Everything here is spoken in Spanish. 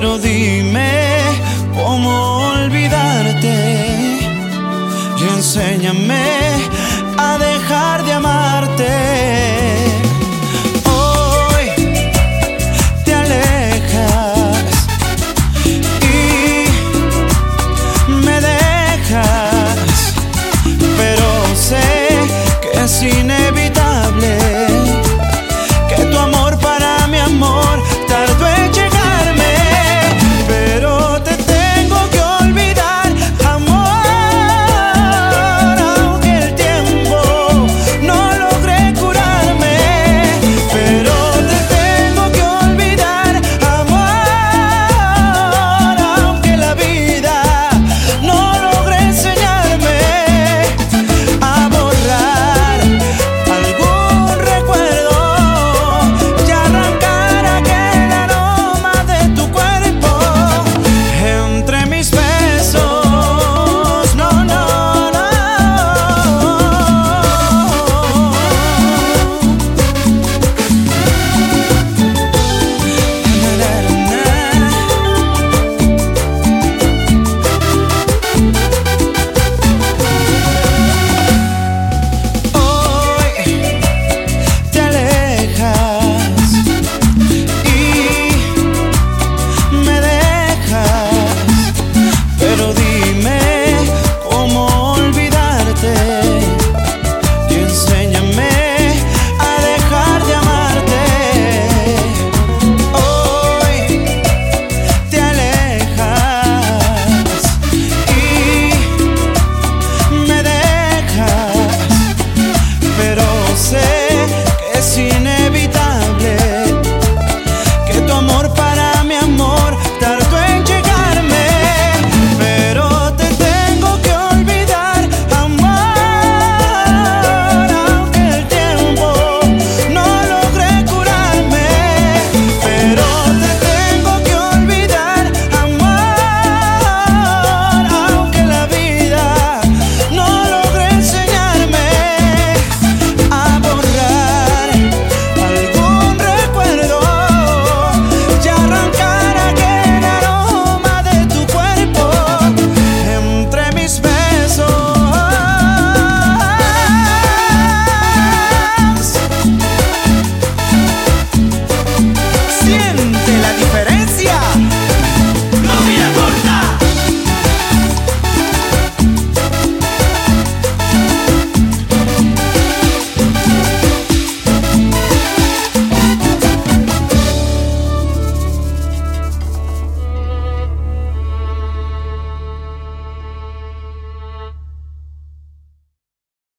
Pero dime cómo olvidarte y enséñame a dejar de amarte. mortified